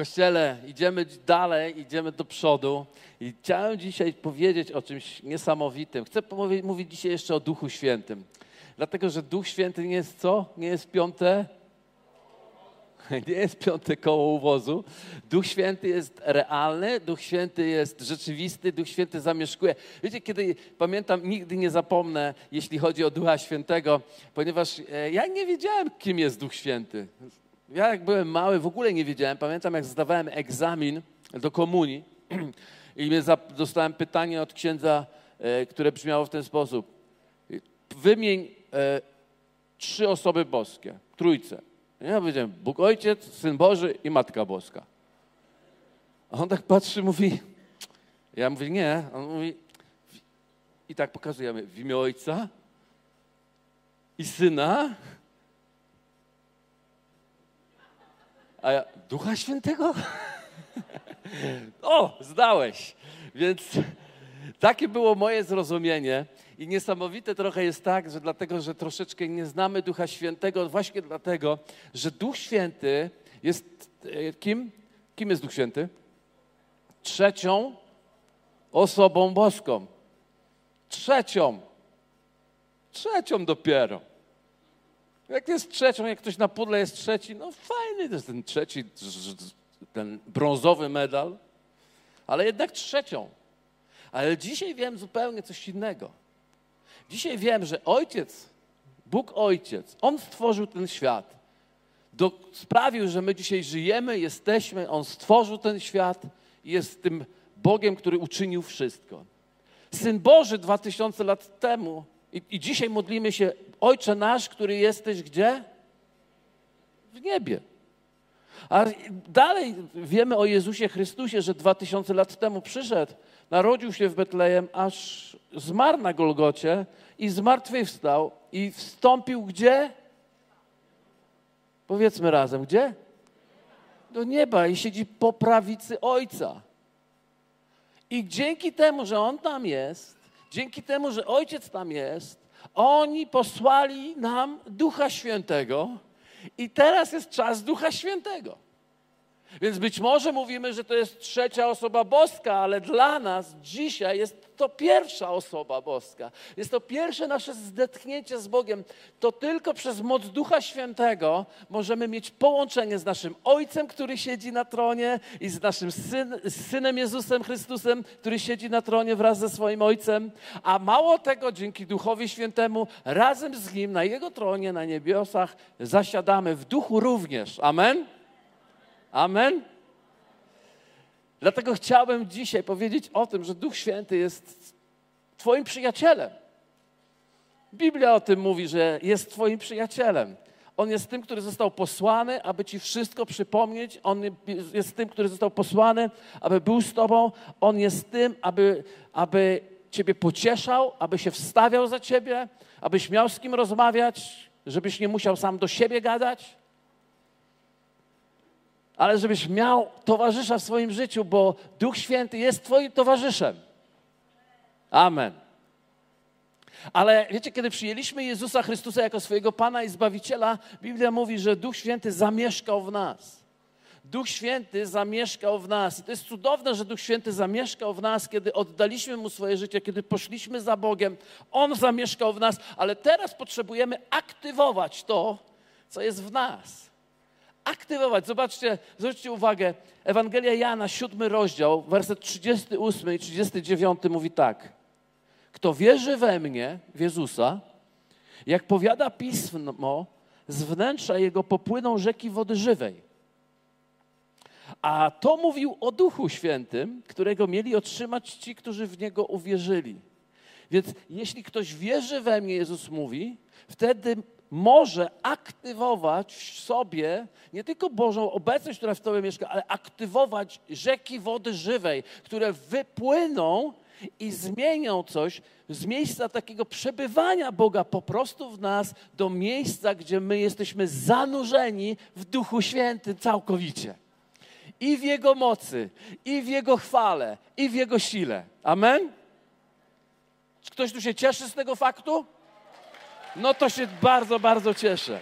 Kościele, idziemy dalej, idziemy do przodu i chciałem dzisiaj powiedzieć o czymś niesamowitym. Chcę mówić, mówić dzisiaj jeszcze o Duchu Świętym. Dlatego, że Duch Święty nie jest co? Nie jest piąte? Nie jest piąte koło uwozu. Duch Święty jest realny, Duch Święty jest rzeczywisty, Duch Święty zamieszkuje. Wiecie, kiedy pamiętam, nigdy nie zapomnę, jeśli chodzi o Ducha Świętego, ponieważ e, ja nie wiedziałem, kim jest Duch Święty. Ja jak byłem mały, w ogóle nie wiedziałem. Pamiętam, jak zdawałem egzamin do komunii i dostałem pytanie od księdza, e, które brzmiało w ten sposób. Wymień e, trzy osoby boskie, trójce. Ja powiedziałem, Bóg Ojciec, Syn Boży i Matka Boska. A on tak patrzy, mówi, ja mówię, nie. On mówi, i tak pokazujemy, w imię Ojca i Syna A ja, Ducha Świętego? o, zdałeś. Więc takie było moje zrozumienie. I niesamowite trochę jest tak, że dlatego, że troszeczkę nie znamy Ducha Świętego, właśnie dlatego, że Duch Święty jest e, kim? Kim jest Duch Święty? Trzecią osobą boską. Trzecią. Trzecią dopiero. Jak jest trzecią, jak ktoś na pudle jest trzeci, no fajny to jest ten trzeci, ten brązowy medal, ale jednak trzecią. Ale dzisiaj wiem zupełnie coś innego. Dzisiaj wiem, że Ojciec, Bóg Ojciec, On stworzył ten świat. Do, sprawił, że my dzisiaj żyjemy, jesteśmy, On stworzył ten świat i jest tym Bogiem, który uczynił wszystko. Syn Boży dwa tysiące lat temu i, I dzisiaj modlimy się, Ojcze nasz, który jesteś gdzie? W niebie. A dalej wiemy o Jezusie Chrystusie, że dwa tysiące lat temu przyszedł, narodził się w Betlejem, aż zmarł na Golgocie i zmartwychwstał i wstąpił gdzie? Powiedzmy razem, gdzie? Do nieba i siedzi po prawicy Ojca. I dzięki temu, że On tam jest, dzięki temu, że Ojciec tam jest, oni posłali nam Ducha Świętego i teraz jest czas Ducha Świętego. Więc być może mówimy, że to jest trzecia osoba boska, ale dla nas dzisiaj jest to pierwsza osoba boska. Jest to pierwsze nasze zdetchnięcie z Bogiem. To tylko przez moc Ducha Świętego możemy mieć połączenie z naszym Ojcem, który siedzi na tronie i z naszym syn, z Synem Jezusem Chrystusem, który siedzi na tronie wraz ze swoim Ojcem. A mało tego, dzięki Duchowi Świętemu, razem z Nim na Jego tronie na niebiosach zasiadamy w duchu również. Amen? Amen? Dlatego chciałbym dzisiaj powiedzieć o tym, że Duch Święty jest Twoim przyjacielem. Biblia o tym mówi, że jest Twoim przyjacielem. On jest tym, który został posłany, aby Ci wszystko przypomnieć. On jest tym, który został posłany, aby był z Tobą. On jest tym, aby, aby Ciebie pocieszał, aby się wstawiał za Ciebie, abyś miał z kim rozmawiać, żebyś nie musiał sam do siebie gadać ale żebyś miał towarzysza w swoim życiu, bo Duch Święty jest Twoim towarzyszem. Amen. Ale wiecie, kiedy przyjęliśmy Jezusa Chrystusa jako swojego Pana i Zbawiciela, Biblia mówi, że Duch Święty zamieszkał w nas. Duch Święty zamieszkał w nas. I to jest cudowne, że Duch Święty zamieszkał w nas, kiedy oddaliśmy Mu swoje życie, kiedy poszliśmy za Bogiem. On zamieszkał w nas, ale teraz potrzebujemy aktywować to, co jest w nas aktywować. Zobaczcie, zwróćcie uwagę, Ewangelia Jana, siódmy rozdział, werset 38 i 39 mówi tak. Kto wierzy we mnie, w Jezusa, jak powiada Pismo, z wnętrza jego popłyną rzeki wody żywej. A to mówił o Duchu Świętym, którego mieli otrzymać ci, którzy w Niego uwierzyli. Więc jeśli ktoś wierzy we mnie, Jezus mówi, wtedy może aktywować w sobie nie tylko Bożą obecność, która w Tobie mieszka, ale aktywować rzeki wody żywej, które wypłyną i zmienią coś z miejsca takiego przebywania Boga po prostu w nas do miejsca, gdzie my jesteśmy zanurzeni w Duchu Świętym całkowicie. I w Jego mocy, i w Jego chwale, i w Jego sile. Amen? Czy ktoś tu się cieszy z tego faktu? No to się bardzo, bardzo cieszę.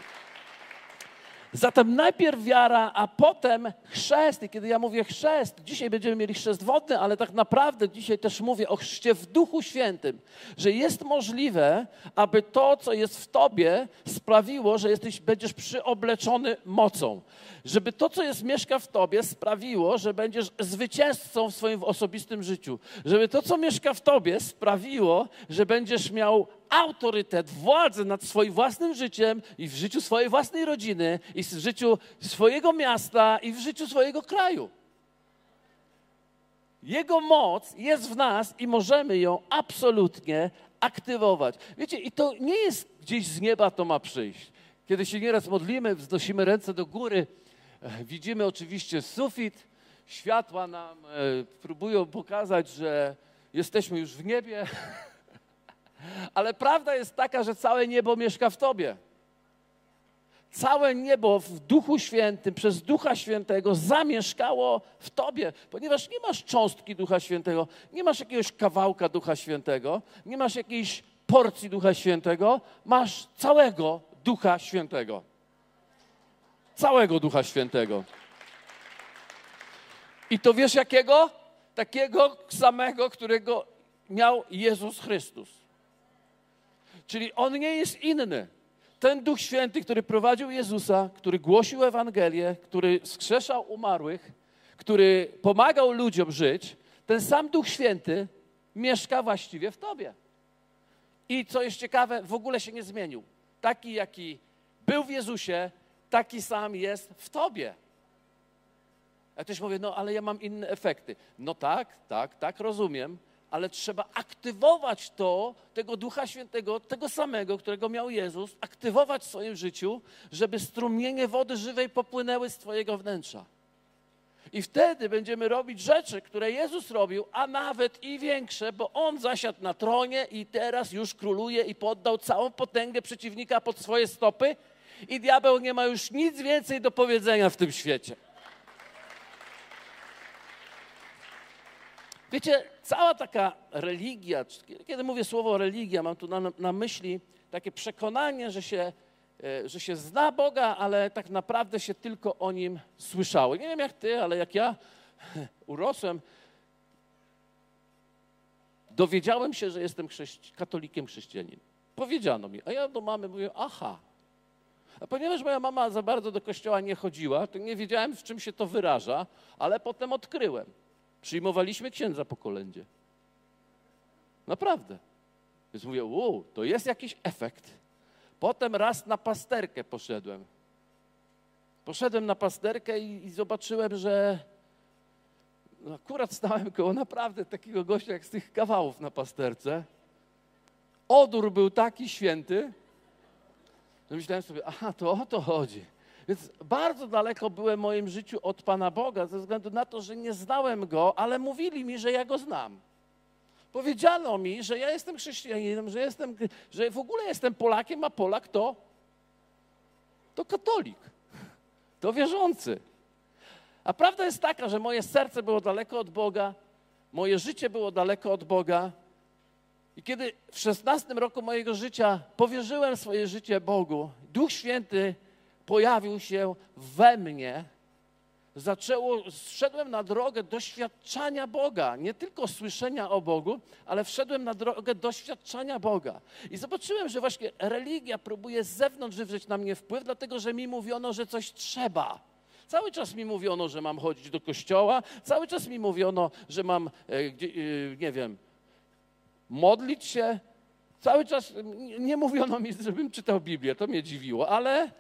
Zatem najpierw wiara, a potem chrzest. I kiedy ja mówię chrzest, dzisiaj będziemy mieli chrzest wodny, ale tak naprawdę dzisiaj też mówię o chrzcie w Duchu Świętym, że jest możliwe, aby to, co jest w tobie, sprawiło, że jesteś, będziesz przyobleczony mocą. Żeby to, co jest mieszka w tobie, sprawiło, że będziesz zwycięzcą w swoim osobistym życiu. Żeby to, co mieszka w tobie, sprawiło, że będziesz miał autorytet, władzę nad swoim własnym życiem i w życiu swojej własnej rodziny, i w życiu swojego miasta, i w życiu swojego kraju. Jego moc jest w nas i możemy ją absolutnie aktywować. Wiecie, i to nie jest gdzieś z nieba to ma przyjść. Kiedy się nieraz modlimy, wznosimy ręce do góry, e, widzimy oczywiście sufit, światła nam e, próbują pokazać, że jesteśmy już w niebie, Ale prawda jest taka, że całe niebo mieszka w tobie. Całe niebo w Duchu Świętym, przez Ducha Świętego zamieszkało w tobie, ponieważ nie masz cząstki Ducha Świętego, nie masz jakiegoś kawałka Ducha Świętego, nie masz jakiejś porcji Ducha Świętego, masz całego Ducha Świętego. Całego Ducha Świętego. I to wiesz jakiego? Takiego samego, którego miał Jezus Chrystus. Czyli on nie jest inny. Ten Duch Święty, który prowadził Jezusa, który głosił Ewangelię, który skrzeszał umarłych, który pomagał ludziom żyć, ten sam Duch Święty mieszka właściwie w tobie. I co jest ciekawe, w ogóle się nie zmienił. Taki, jaki był w Jezusie, taki sam jest w tobie. A ktoś mówi, no ale ja mam inne efekty. No tak, tak, tak, rozumiem, ale trzeba aktywować to, tego Ducha Świętego, tego samego, którego miał Jezus, aktywować w swoim życiu, żeby strumienie wody żywej popłynęły z Twojego wnętrza. I wtedy będziemy robić rzeczy, które Jezus robił, a nawet i większe, bo On zasiadł na tronie i teraz już króluje i poddał całą potęgę przeciwnika pod swoje stopy i diabeł nie ma już nic więcej do powiedzenia w tym świecie. Wiecie, cała taka religia, kiedy mówię słowo religia, mam tu na, na myśli takie przekonanie, że się, e, że się zna Boga, ale tak naprawdę się tylko o Nim słyszało. Nie wiem jak ty, ale jak ja urosłem, dowiedziałem się, że jestem chrześci katolikiem chrześcijaninem. Powiedziano mi, a ja do mamy mówię, aha. A ponieważ moja mama za bardzo do kościoła nie chodziła, to nie wiedziałem, w czym się to wyraża, ale potem odkryłem. Przyjmowaliśmy księdza po kolędzie. Naprawdę. Więc mówię, wow, to jest jakiś efekt. Potem raz na pasterkę poszedłem. Poszedłem na pasterkę i, i zobaczyłem, że no akurat stałem koło naprawdę takiego gościa jak z tych kawałów na pasterce. Odór był taki święty, że myślałem sobie, aha, to o to chodzi. Więc bardzo daleko byłem w moim życiu od Pana Boga, ze względu na to, że nie znałem Go, ale mówili mi, że ja Go znam. Powiedziano mi, że ja jestem chrześcijaninem, że, jestem, że w ogóle jestem Polakiem, a Polak to, to katolik, to wierzący. A prawda jest taka, że moje serce było daleko od Boga, moje życie było daleko od Boga. I kiedy w szesnastym roku mojego życia powierzyłem swoje życie Bogu, Duch Święty pojawił się we mnie, zaczęło, zszedłem na drogę doświadczania Boga, nie tylko słyszenia o Bogu, ale wszedłem na drogę doświadczania Boga. I zobaczyłem, że właśnie religia próbuje z zewnątrz wywrzeć na mnie wpływ, dlatego że mi mówiono, że coś trzeba. Cały czas mi mówiono, że mam chodzić do kościoła, cały czas mi mówiono, że mam, e, e, nie wiem, modlić się. Cały czas nie mówiono mi, żebym czytał Biblię, to mnie dziwiło, ale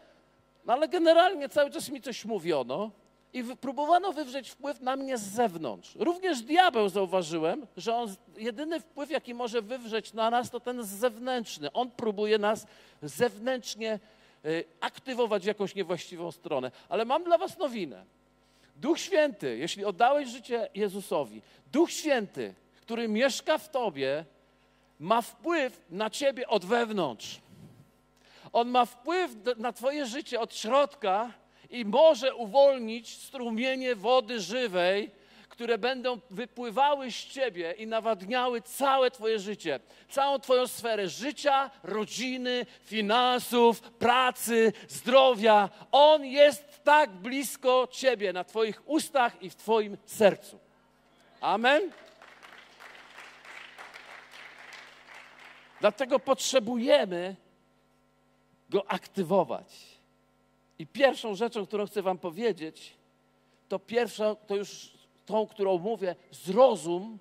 no ale generalnie cały czas mi coś mówiono i próbowano wywrzeć wpływ na mnie z zewnątrz. Również diabeł zauważyłem, że on jedyny wpływ, jaki może wywrzeć na nas, to ten zewnętrzny. On próbuje nas zewnętrznie y, aktywować w jakąś niewłaściwą stronę. Ale mam dla was nowinę. Duch Święty, jeśli oddałeś życie Jezusowi, Duch Święty, który mieszka w tobie, ma wpływ na ciebie od wewnątrz. On ma wpływ na Twoje życie od środka i może uwolnić strumienie wody żywej, które będą wypływały z ciebie i nawadniały całe twoje życie, całą twoją sferę życia, rodziny, finansów, pracy, zdrowia. On jest tak blisko ciebie, na twoich ustach i w twoim sercu. Amen. Dlatego potrzebujemy go aktywować. I pierwszą rzeczą, którą chcę Wam powiedzieć, to pierwsza, to już tą, którą mówię, zrozum,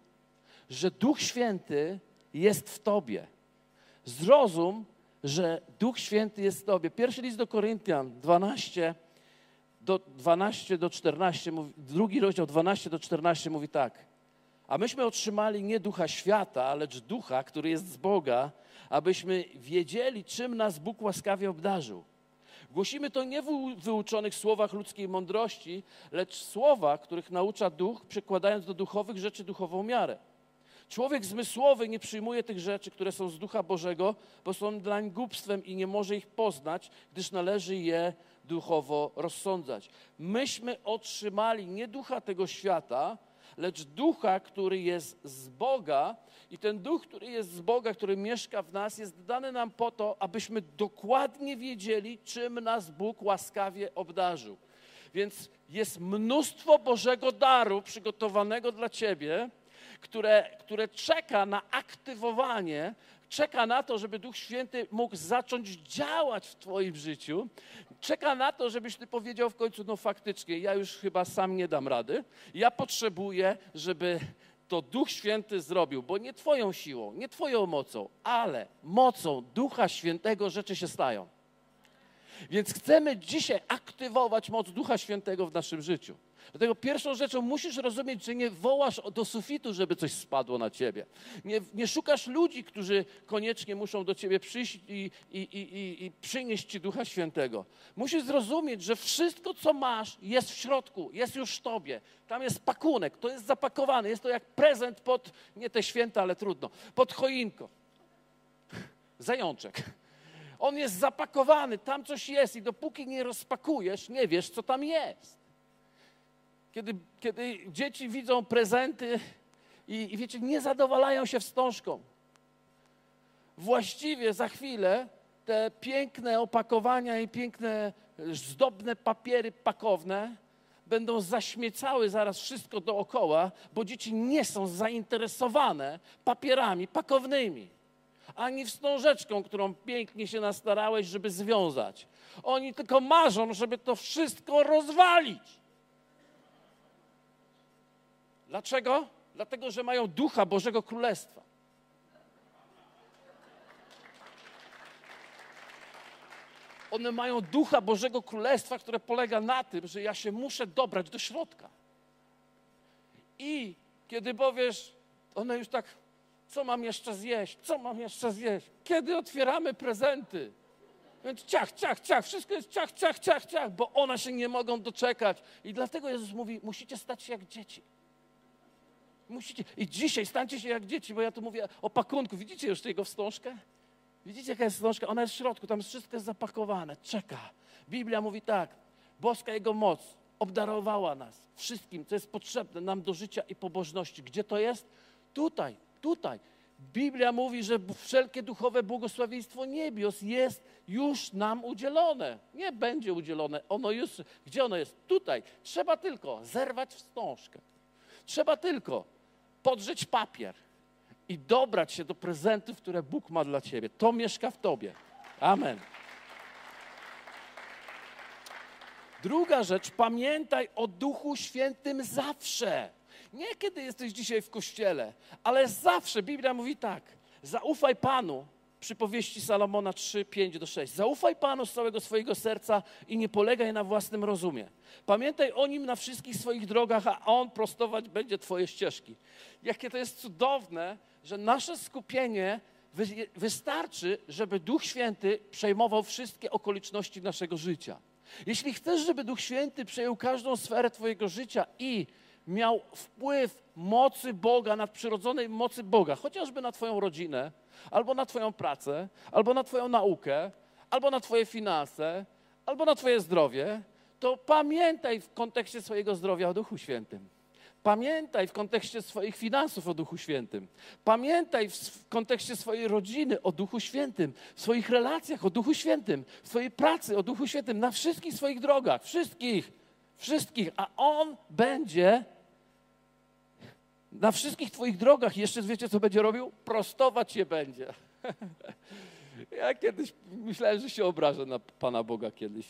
że Duch Święty jest w Tobie. Zrozum, że Duch Święty jest w Tobie. Pierwszy list do Koryntian 12 do, 12 do 14, drugi rozdział 12 do 14 mówi tak. A myśmy otrzymali nie ducha świata, lecz ducha, który jest z Boga, abyśmy wiedzieli, czym nas Bóg łaskawie obdarzył. Głosimy to nie w wyuczonych słowach ludzkiej mądrości, lecz słowa, których naucza duch, przekładając do duchowych rzeczy duchową miarę. Człowiek zmysłowy nie przyjmuje tych rzeczy, które są z ducha Bożego, bo są dlań głupstwem i nie może ich poznać, gdyż należy je duchowo rozsądzać. Myśmy otrzymali nie ducha tego świata, lecz ducha, który jest z Boga. I ten duch, który jest z Boga, który mieszka w nas, jest dany nam po to, abyśmy dokładnie wiedzieli, czym nas Bóg łaskawie obdarzył. Więc jest mnóstwo Bożego daru przygotowanego dla Ciebie, które, które czeka na aktywowanie, czeka na to, żeby Duch Święty mógł zacząć działać w Twoim życiu, czeka na to, żebyś Ty powiedział w końcu, no faktycznie, ja już chyba sam nie dam rady, ja potrzebuję, żeby to Duch Święty zrobił, bo nie Twoją siłą, nie Twoją mocą, ale mocą Ducha Świętego rzeczy się stają. Więc chcemy dzisiaj aktywować moc Ducha Świętego w naszym życiu. Dlatego pierwszą rzeczą musisz rozumieć, że nie wołasz do sufitu, żeby coś spadło na ciebie. Nie, nie szukasz ludzi, którzy koniecznie muszą do ciebie przyjść i, i, i, i przynieść ci Ducha Świętego. Musisz zrozumieć, że wszystko, co masz, jest w środku, jest już w tobie. Tam jest pakunek, to jest zapakowane. Jest to jak prezent pod, nie te święta, ale trudno, pod choinką. Zajączek. On jest zapakowany, tam coś jest i dopóki nie rozpakujesz, nie wiesz, co tam jest. Kiedy, kiedy dzieci widzą prezenty i, i wiecie, nie zadowalają się wstążką. Właściwie za chwilę te piękne opakowania i piękne, zdobne papiery pakowne będą zaśmiecały zaraz wszystko dookoła, bo dzieci nie są zainteresowane papierami pakownymi, ani wstążeczką, którą pięknie się nastarałeś, żeby związać. Oni tylko marzą, żeby to wszystko rozwalić. Dlaczego? Dlatego, że mają ducha Bożego Królestwa. One mają ducha Bożego Królestwa, które polega na tym, że ja się muszę dobrać do środka. I kiedy powiesz, one już tak, co mam jeszcze zjeść, co mam jeszcze zjeść? Kiedy otwieramy prezenty? Więc ciach, ciach, ciach, wszystko jest ciach, ciach, ciach, ciach, bo one się nie mogą doczekać. I dlatego Jezus mówi, musicie stać się jak dzieci. Musicie. I dzisiaj stańcie się jak dzieci, bo ja tu mówię o pakunku. Widzicie już jego wstążkę? Widzicie, jaka jest wstążka? Ona jest w środku, tam wszystko jest zapakowane, czeka. Biblia mówi tak, boska Jego moc obdarowała nas wszystkim, co jest potrzebne nam do życia i pobożności. Gdzie to jest? Tutaj, tutaj. Biblia mówi, że wszelkie duchowe błogosławieństwo niebios jest już nam udzielone. Nie będzie udzielone, ono już, gdzie ono jest? Tutaj. Trzeba tylko zerwać wstążkę. Trzeba tylko podrzeć papier i dobrać się do prezentów, które Bóg ma dla ciebie. To mieszka w tobie. Amen. Druga rzecz, pamiętaj o Duchu Świętym zawsze. Nie kiedy jesteś dzisiaj w kościele, ale zawsze. Biblia mówi tak: zaufaj Panu, przypowieści Salomona 3, 5 do 6. Zaufaj Panu z całego swojego serca i nie polegaj na własnym rozumie. Pamiętaj o Nim na wszystkich swoich drogach, a On prostować będzie Twoje ścieżki. Jakie to jest cudowne, że nasze skupienie wystarczy, żeby Duch Święty przejmował wszystkie okoliczności naszego życia. Jeśli chcesz, żeby Duch Święty przejął każdą sferę Twojego życia i miał wpływ mocy Boga, nadprzyrodzonej mocy Boga, chociażby na Twoją rodzinę, albo na Twoją pracę, albo na Twoją naukę, albo na Twoje finanse, albo na Twoje zdrowie, to pamiętaj w kontekście swojego zdrowia o Duchu Świętym. Pamiętaj w kontekście swoich finansów o Duchu Świętym. Pamiętaj w, kontekście swojej rodziny o Duchu Świętym, w swoich relacjach o Duchu Świętym, w swojej pracy o Duchu Świętym, na wszystkich swoich drogach, wszystkich, wszystkich, a On będzie na wszystkich Twoich drogach. Jeszcze wiecie, co będzie robił? Prostować je będzie. Ja kiedyś myślałem, że się obrażę na Pana Boga kiedyś.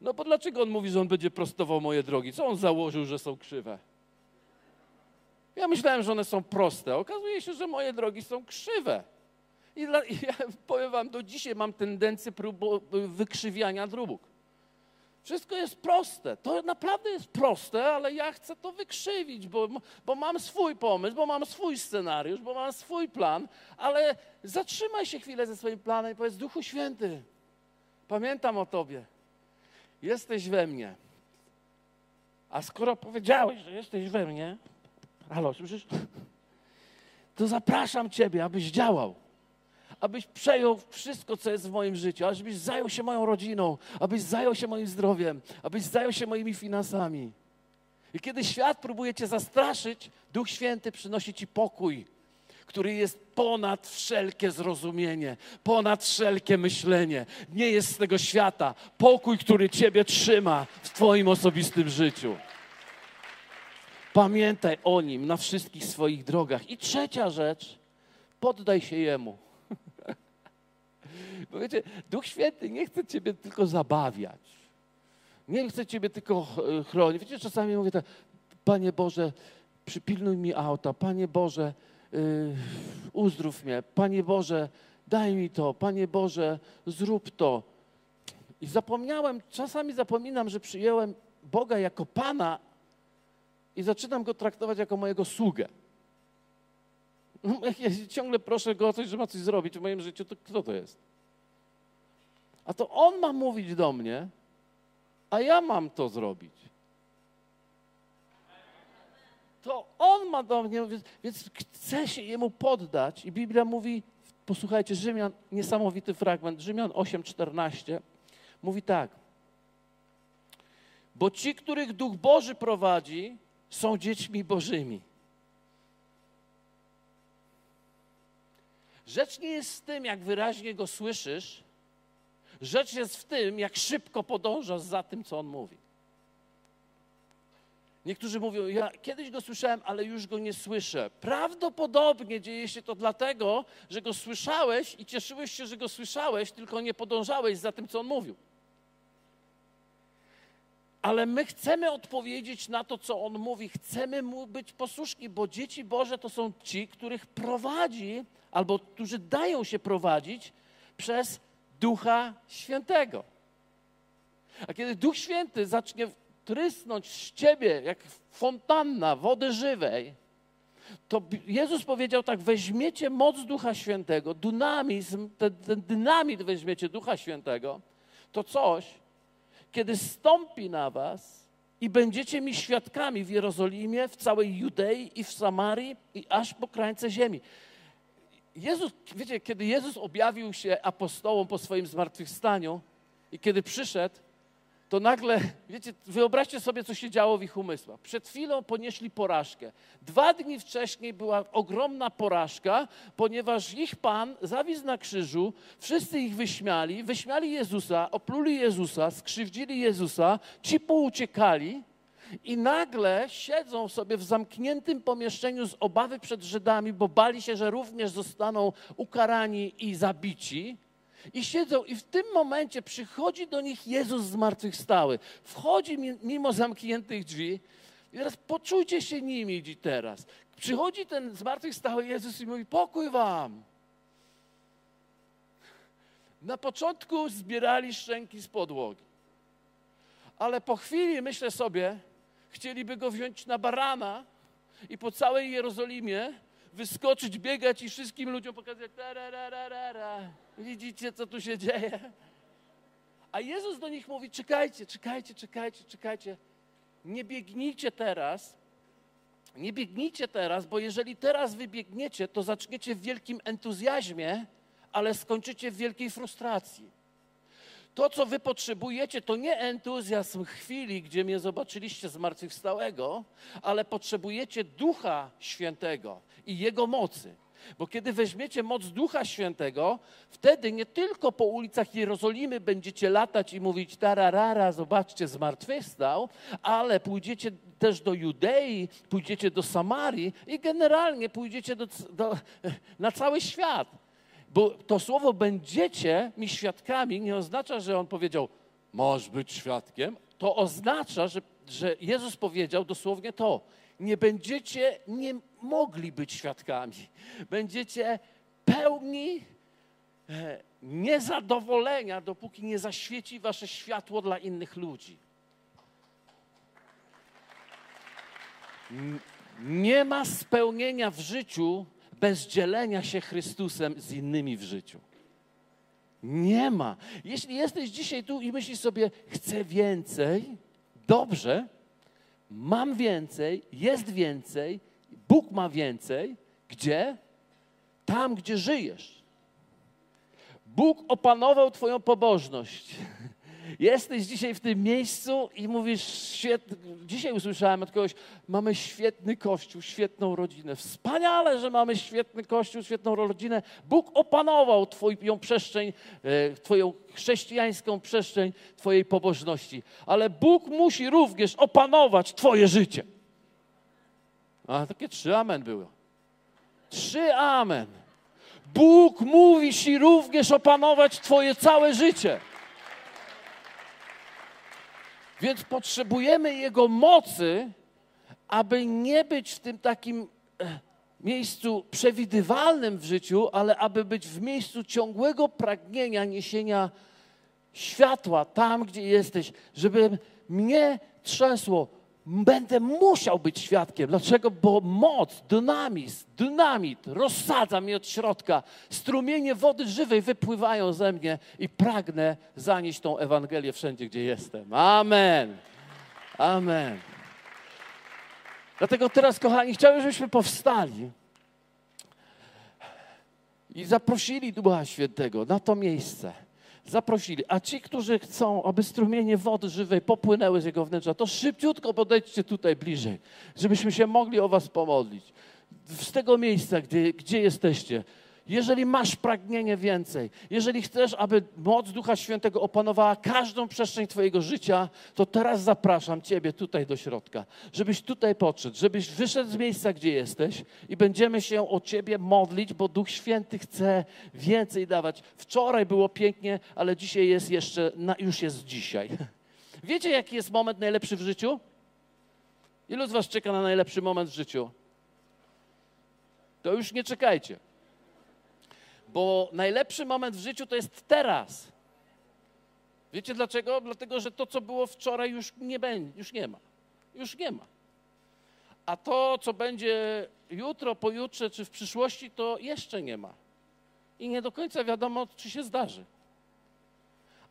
No bo dlaczego On mówi, że On będzie prostował moje drogi? Co On założył, że są krzywe? Ja myślałem, że one są proste. Okazuje się, że moje drogi są krzywe. I, dla, i ja powiem wam, do dzisiaj mam tendencję próbu, wykrzywiania dróg. Wszystko jest proste. To naprawdę jest proste, ale ja chcę to wykrzywić, bo, bo mam swój pomysł, bo mam swój scenariusz, bo mam swój plan, ale zatrzymaj się chwilę ze swoim planem i powiedz, Duchu Święty, pamiętam o Tobie. Jesteś we mnie. A skoro powiedziałeś, że jesteś we mnie, halo, słyszysz? To zapraszam Ciebie, abyś działał abyś przejął wszystko, co jest w moim życiu, abyś zajął się moją rodziną, abyś zajął się moim zdrowiem, abyś zajął się moimi finansami. I kiedy świat próbuje cię zastraszyć, Duch Święty przynosi ci pokój, który jest ponad wszelkie zrozumienie, ponad wszelkie myślenie. Nie jest z tego świata. Pokój, który ciebie trzyma w twoim osobistym życiu. Pamiętaj o nim na wszystkich swoich drogach. I trzecia rzecz, poddaj się jemu. Bo Duch Święty nie chce ciebie tylko zabawiać. Nie chce ciebie tylko chronić. Wiecie, czasami mówię tak, Panie Boże, przypilnuj mi auta. Panie Boże, yy, uzdrów mnie. Panie Boże, daj mi to. Panie Boże, zrób to. I zapomniałem, czasami zapominam, że przyjęłem Boga jako Pana i zaczynam Go traktować jako mojego sługę. Ja ciągle proszę Go o coś, że ma coś zrobić w moim życiu, to kto to jest? A to On ma mówić do mnie, a ja mam to zrobić. To On ma do mnie, więc, więc chcę się Jemu poddać. I Biblia mówi, posłuchajcie, Rzymian, niesamowity fragment, Rzymian 8,14, mówi tak. Bo ci, których Duch Boży prowadzi, są dziećmi Bożymi. Rzecz nie jest z tym, jak wyraźnie go słyszysz, Rzecz jest w tym, jak szybko podążasz za tym, co on mówi. Niektórzy mówią, ja kiedyś go słyszałem, ale już go nie słyszę. Prawdopodobnie dzieje się to dlatego, że go słyszałeś i cieszyłeś się, że go słyszałeś, tylko nie podążałeś za tym, co on mówił. Ale my chcemy odpowiedzieć na to, co on mówi. Chcemy mu być posłuszni, bo dzieci Boże to są ci, których prowadzi, albo którzy dają się prowadzić przez Ducha Świętego. A kiedy Duch Święty zacznie trysnąć z ciebie jak fontanna wody żywej, to Jezus powiedział tak, weźmiecie moc Ducha Świętego, dynamizm, ten, ten dynamit weźmiecie Ducha Świętego, to coś, kiedy stąpi na was i będziecie mi świadkami w Jerozolimie, w całej Judei i w Samarii i aż po krańce ziemi. Jezus, wiecie, kiedy Jezus objawił się apostołom po swoim zmartwychwstaniu i kiedy przyszedł, to nagle, wiecie, wyobraźcie sobie, co się działo w ich umysłach. Przed chwilą ponieśli porażkę. Dwa dni wcześniej była ogromna porażka, ponieważ ich Pan zawisł na krzyżu, wszyscy ich wyśmiali, wyśmiali Jezusa, opluli Jezusa, skrzywdzili Jezusa, ci pouciekali, i nagle siedzą sobie w zamkniętym pomieszczeniu z obawy przed Żydami, bo bali się, że również zostaną ukarani i zabici. I siedzą, i w tym momencie przychodzi do nich Jezus zmartwychwstały. Wchodzi mimo zamkniętych drzwi. I teraz poczujcie się nimi teraz. Przychodzi ten zmartwychwstały Jezus i mówi: Pokój wam. Na początku zbierali szczęki z podłogi. Ale po chwili myślę sobie, chcieliby go wziąć na barana i po całej Jerozolimie wyskoczyć, biegać i wszystkim ludziom pokazać, widzicie, co tu się dzieje? A Jezus do nich mówi, czekajcie, czekajcie, czekajcie, czekajcie. Nie biegnijcie teraz, nie biegnijcie teraz, bo jeżeli teraz wybiegniecie, to zaczniecie w wielkim entuzjazmie, ale skończycie w wielkiej frustracji. To, co wy potrzebujecie, to nie entuzjazm chwili, gdzie mnie zobaczyliście zmartwychwstałego, ale potrzebujecie Ducha Świętego i Jego mocy. Bo kiedy weźmiecie moc Ducha Świętego, wtedy nie tylko po ulicach Jerozolimy będziecie latać i mówić tararara, zobaczcie, zmartwychwstał, ale pójdziecie też do Judei, pójdziecie do Samarii i generalnie pójdziecie do, do, na cały świat. Bo to słowo będziecie mi świadkami nie oznacza, że on powiedział, możesz być świadkiem. To oznacza, że, że Jezus powiedział dosłownie to. Nie będziecie nie mogli być świadkami. Będziecie pełni e, niezadowolenia, dopóki nie zaświeci wasze światło dla innych ludzi. Nie ma spełnienia w życiu bez dzielenia się Chrystusem z innymi w życiu. Nie ma. Jeśli jesteś dzisiaj tu i myślisz sobie, chcę więcej, dobrze, mam więcej, jest więcej, Bóg ma więcej, gdzie? Tam, gdzie żyjesz. Bóg opanował Twoją pobożność. Jesteś dzisiaj w tym miejscu i mówisz, świetny, dzisiaj usłyszałem od kogoś, mamy świetny kościół, świetną rodzinę. Wspaniale, że mamy świetny kościół, świetną rodzinę. Bóg opanował Twoją przestrzeń, e, Twoją chrześcijańską przestrzeń Twojej pobożności. Ale Bóg musi również opanować Twoje życie. A takie trzy amen było. Trzy amen. Bóg mówi Ci również opanować Twoje całe życie. Więc potrzebujemy Jego mocy, aby nie być w tym takim e, miejscu przewidywalnym w życiu, ale aby być w miejscu ciągłego pragnienia niesienia światła tam, gdzie jesteś, żeby mnie trzęsło. Będę musiał być świadkiem. Dlaczego? Bo moc, dynamizm, dynamit rozsadza mnie od środka. Strumienie wody żywej wypływają ze mnie i pragnę zanieść tą Ewangelię wszędzie, gdzie jestem. Amen. Amen. Dlatego teraz, kochani, chciałbym, żebyśmy powstali i zaprosili Ducha Świętego na to miejsce zaprosili. A ci, którzy chcą, aby strumienie wody żywej popłynęły z jego wnętrza, to szybciutko podejdźcie tutaj bliżej, żebyśmy się mogli o was pomodlić. Z tego miejsca, gdzie, gdzie jesteście, jeżeli masz pragnienie więcej, jeżeli chcesz, aby moc Ducha Świętego opanowała każdą przestrzeń Twojego życia, to teraz zapraszam Ciebie tutaj do środka, żebyś tutaj podszedł, żebyś wyszedł z miejsca, gdzie jesteś i będziemy się o Ciebie modlić, bo Duch Święty chce więcej dawać. Wczoraj było pięknie, ale dzisiaj jest jeszcze, już jest dzisiaj. Wiecie, jaki jest moment najlepszy w życiu? Ilu z Was czeka na najlepszy moment w życiu? To już nie czekajcie. Bo najlepszy moment w życiu to jest teraz. Wiecie dlaczego? Dlatego, że to, co było wczoraj, już nie będzie, już nie ma. Już nie ma. A to, co będzie jutro, pojutrze czy w przyszłości, to jeszcze nie ma. I nie do końca wiadomo, czy się zdarzy.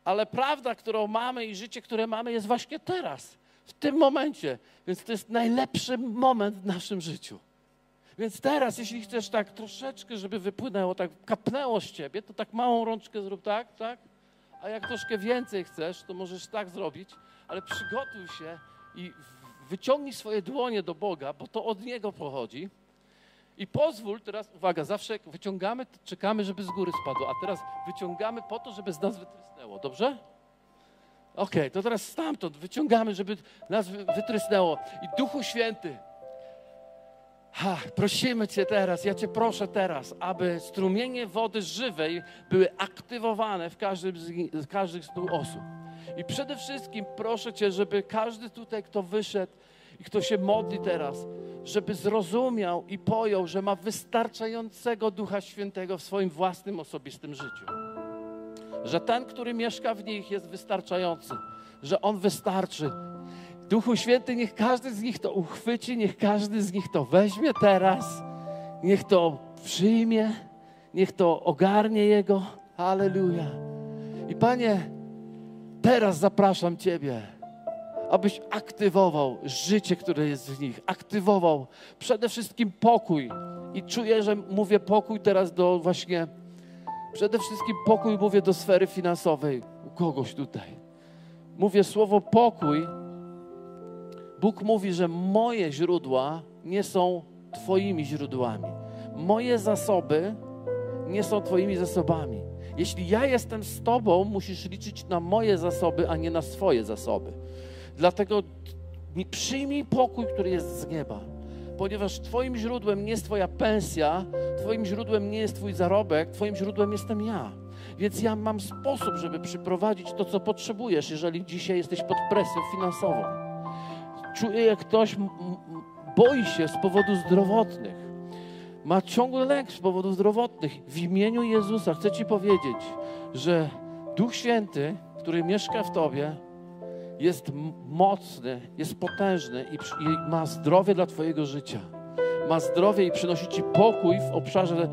Ale prawda, którą mamy i życie, które mamy, jest właśnie teraz, w tym momencie. Więc to jest najlepszy moment w naszym życiu. Więc teraz, jeśli chcesz tak troszeczkę, żeby wypłynęło, tak kapnęło z ciebie, to tak małą rączkę zrób tak, tak? A jak troszkę więcej chcesz, to możesz tak zrobić, ale przygotuj się i wyciągnij swoje dłonie do Boga, bo to od Niego pochodzi. I pozwól teraz, uwaga, zawsze wyciągamy, czekamy, żeby z góry spadło, a teraz wyciągamy po to, żeby z nas wytrysnęło, dobrze? Okej, okay, to teraz stamtąd wyciągamy, żeby nas wytrysnęło. I Duchu Święty, Ha, prosimy Cię teraz, ja Cię proszę teraz, aby strumienie wody żywej były aktywowane w każdym z, każdych tych osób. I przede wszystkim proszę Cię, żeby każdy tutaj, kto wyszedł i kto się modli teraz, żeby zrozumiał i pojął, że ma wystarczającego Ducha Świętego w swoim własnym osobistym życiu. Że ten, który mieszka w nich, jest wystarczający, że On wystarczy Duchu Święty, niech każdy z nich to uchwyci, niech każdy z nich to weźmie teraz, niech to przyjmie, niech to ogarnie Jego. Halleluja. I Panie, teraz zapraszam Ciebie, abyś aktywował życie, które jest w nich, aktywował przede wszystkim pokój. I czuję, że mówię pokój teraz do właśnie, przede wszystkim pokój mówię do sfery finansowej kogoś tutaj. Mówię słowo pokój. Bóg mówi, że moje źródła nie są Twoimi źródłami. Moje zasoby nie są Twoimi zasobami. Jeśli ja jestem z Tobą, musisz liczyć na moje zasoby, a nie na swoje zasoby. Dlatego przyjmij pokój, który jest z nieba. Ponieważ Twoim źródłem nie jest Twoja pensja, Twoim źródłem nie jest Twój zarobek, Twoim źródłem jestem ja. Więc ja mam sposób, żeby przyprowadzić to, co potrzebujesz, jeżeli dzisiaj jesteś pod presją finansową. Czuję, jak ktoś boi się z powodów zdrowotnych. Ma ciągły lęk z powodów zdrowotnych. W imieniu Jezusa chcę Ci powiedzieć, że Duch Święty, który mieszka w Tobie, jest mocny, jest potężny i, i ma zdrowie dla Twojego życia. Ma zdrowie i przynosi Ci pokój w obszarze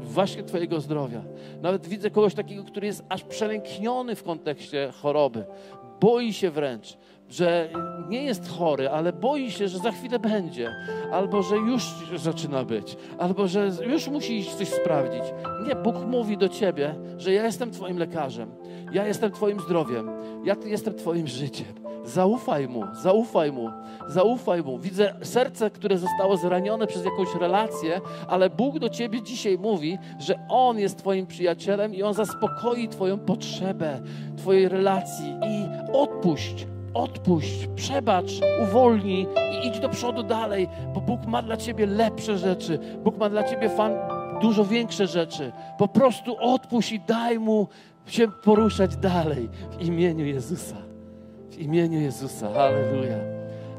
właśnie Twojego zdrowia. Nawet widzę kogoś takiego, który jest aż przelękniony w kontekście choroby. Boi się wręcz, że nie jest chory, ale boi się, że za chwilę będzie, albo że już zaczyna być, albo że już musi iść coś sprawdzić. Nie, Bóg mówi do ciebie, że ja jestem Twoim lekarzem, ja jestem Twoim zdrowiem, ja jestem Twoim życiem. Zaufaj Mu, zaufaj Mu, zaufaj Mu. Widzę serce, które zostało zranione przez jakąś relację, ale Bóg do Ciebie dzisiaj mówi, że On jest Twoim przyjacielem i On zaspokoi Twoją potrzebę, Twojej relacji i odpuść, odpuść, przebacz, uwolnij i idź do przodu dalej, bo Bóg ma dla Ciebie lepsze rzeczy, Bóg ma dla Ciebie dużo większe rzeczy. Po prostu odpuść i daj Mu się poruszać dalej w imieniu Jezusa. W imieniu Jezusa. Halleluja.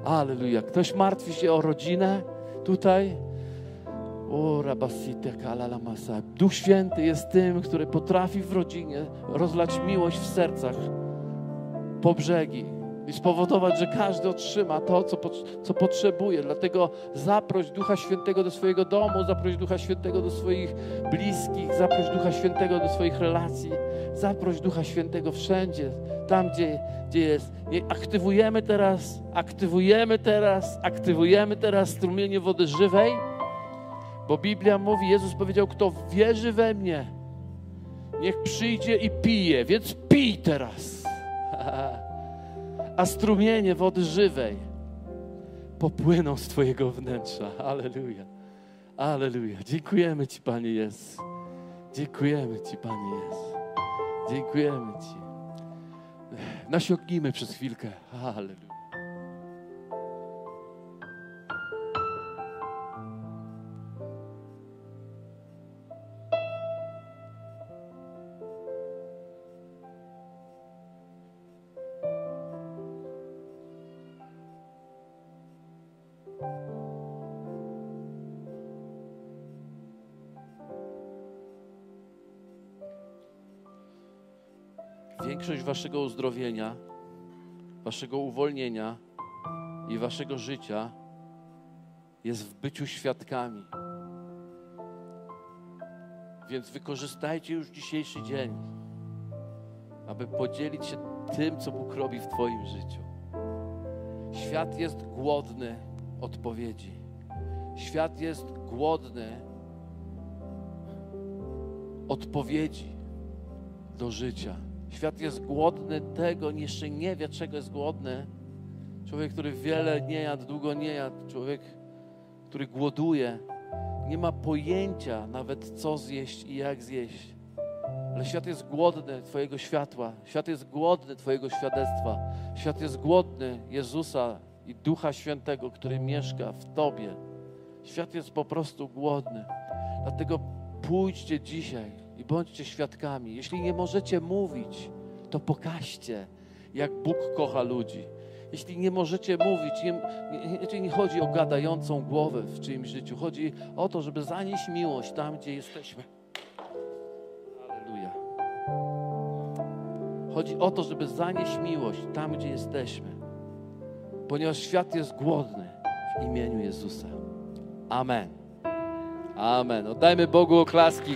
Halleluja. Ktoś martwi się o rodzinę tutaj? O, rabasite kalalamasa. Duch Święty jest tym, który potrafi w rodzinie rozlać miłość w sercach po brzegi i spowodować, że każdy otrzyma to, co, co potrzebuje. Dlatego zaproś Ducha Świętego do swojego domu, zaproś Ducha Świętego do swoich bliskich, zaproś Ducha Świętego do swoich relacji, zaproś Ducha Świętego wszędzie, tam gdzie, gdzie jest. Aktywujemy teraz, aktywujemy teraz, aktywujemy teraz strumienie wody żywej, bo Biblia mówi, Jezus powiedział, kto wierzy we mnie, niech przyjdzie i pije, więc pij teraz. a strumienie wody żywej popłyną z Twojego wnętrza. Aleluja. Aleluja. Dziękujemy Ci, Panie Jezus. Dziękujemy Ci, Panie Jezus. Dziękujemy Ci. Nasiągnijmy przez chwilkę. Aleluja. Waszego uzdrowienia, waszego uwolnienia i waszego życia jest w byciu świadkami. Więc wykorzystajcie już dzisiejszy dzień, aby podzielić się tym, co Bóg robi w Twoim życiu. Świat jest głodny odpowiedzi. Świat jest głodny odpowiedzi do życia. Świat jest głodny tego, jeszcze nie wie, czego jest głodny. Człowiek, który wiele nie jadł, długo nie jadł, człowiek, który głoduje, nie ma pojęcia nawet, co zjeść i jak zjeść. Ale świat jest głodny Twojego światła, świat jest głodny Twojego świadectwa, świat jest głodny Jezusa i Ducha Świętego, który mieszka w Tobie. Świat jest po prostu głodny. Dlatego pójdźcie dzisiaj i bądźcie świadkami. Jeśli nie możecie mówić, to pokażcie, jak Bóg kocha ludzi. Jeśli nie możecie mówić, nie, nie, nie chodzi o gadającą głowę w czyimś życiu, chodzi o to, żeby zanieść miłość tam, gdzie jesteśmy. Aleluja. Chodzi o to, żeby zanieść miłość tam, gdzie jesteśmy, ponieważ świat jest głodny w imieniu Jezusa. Amen. Amen. Oddajmy Bogu oklaski.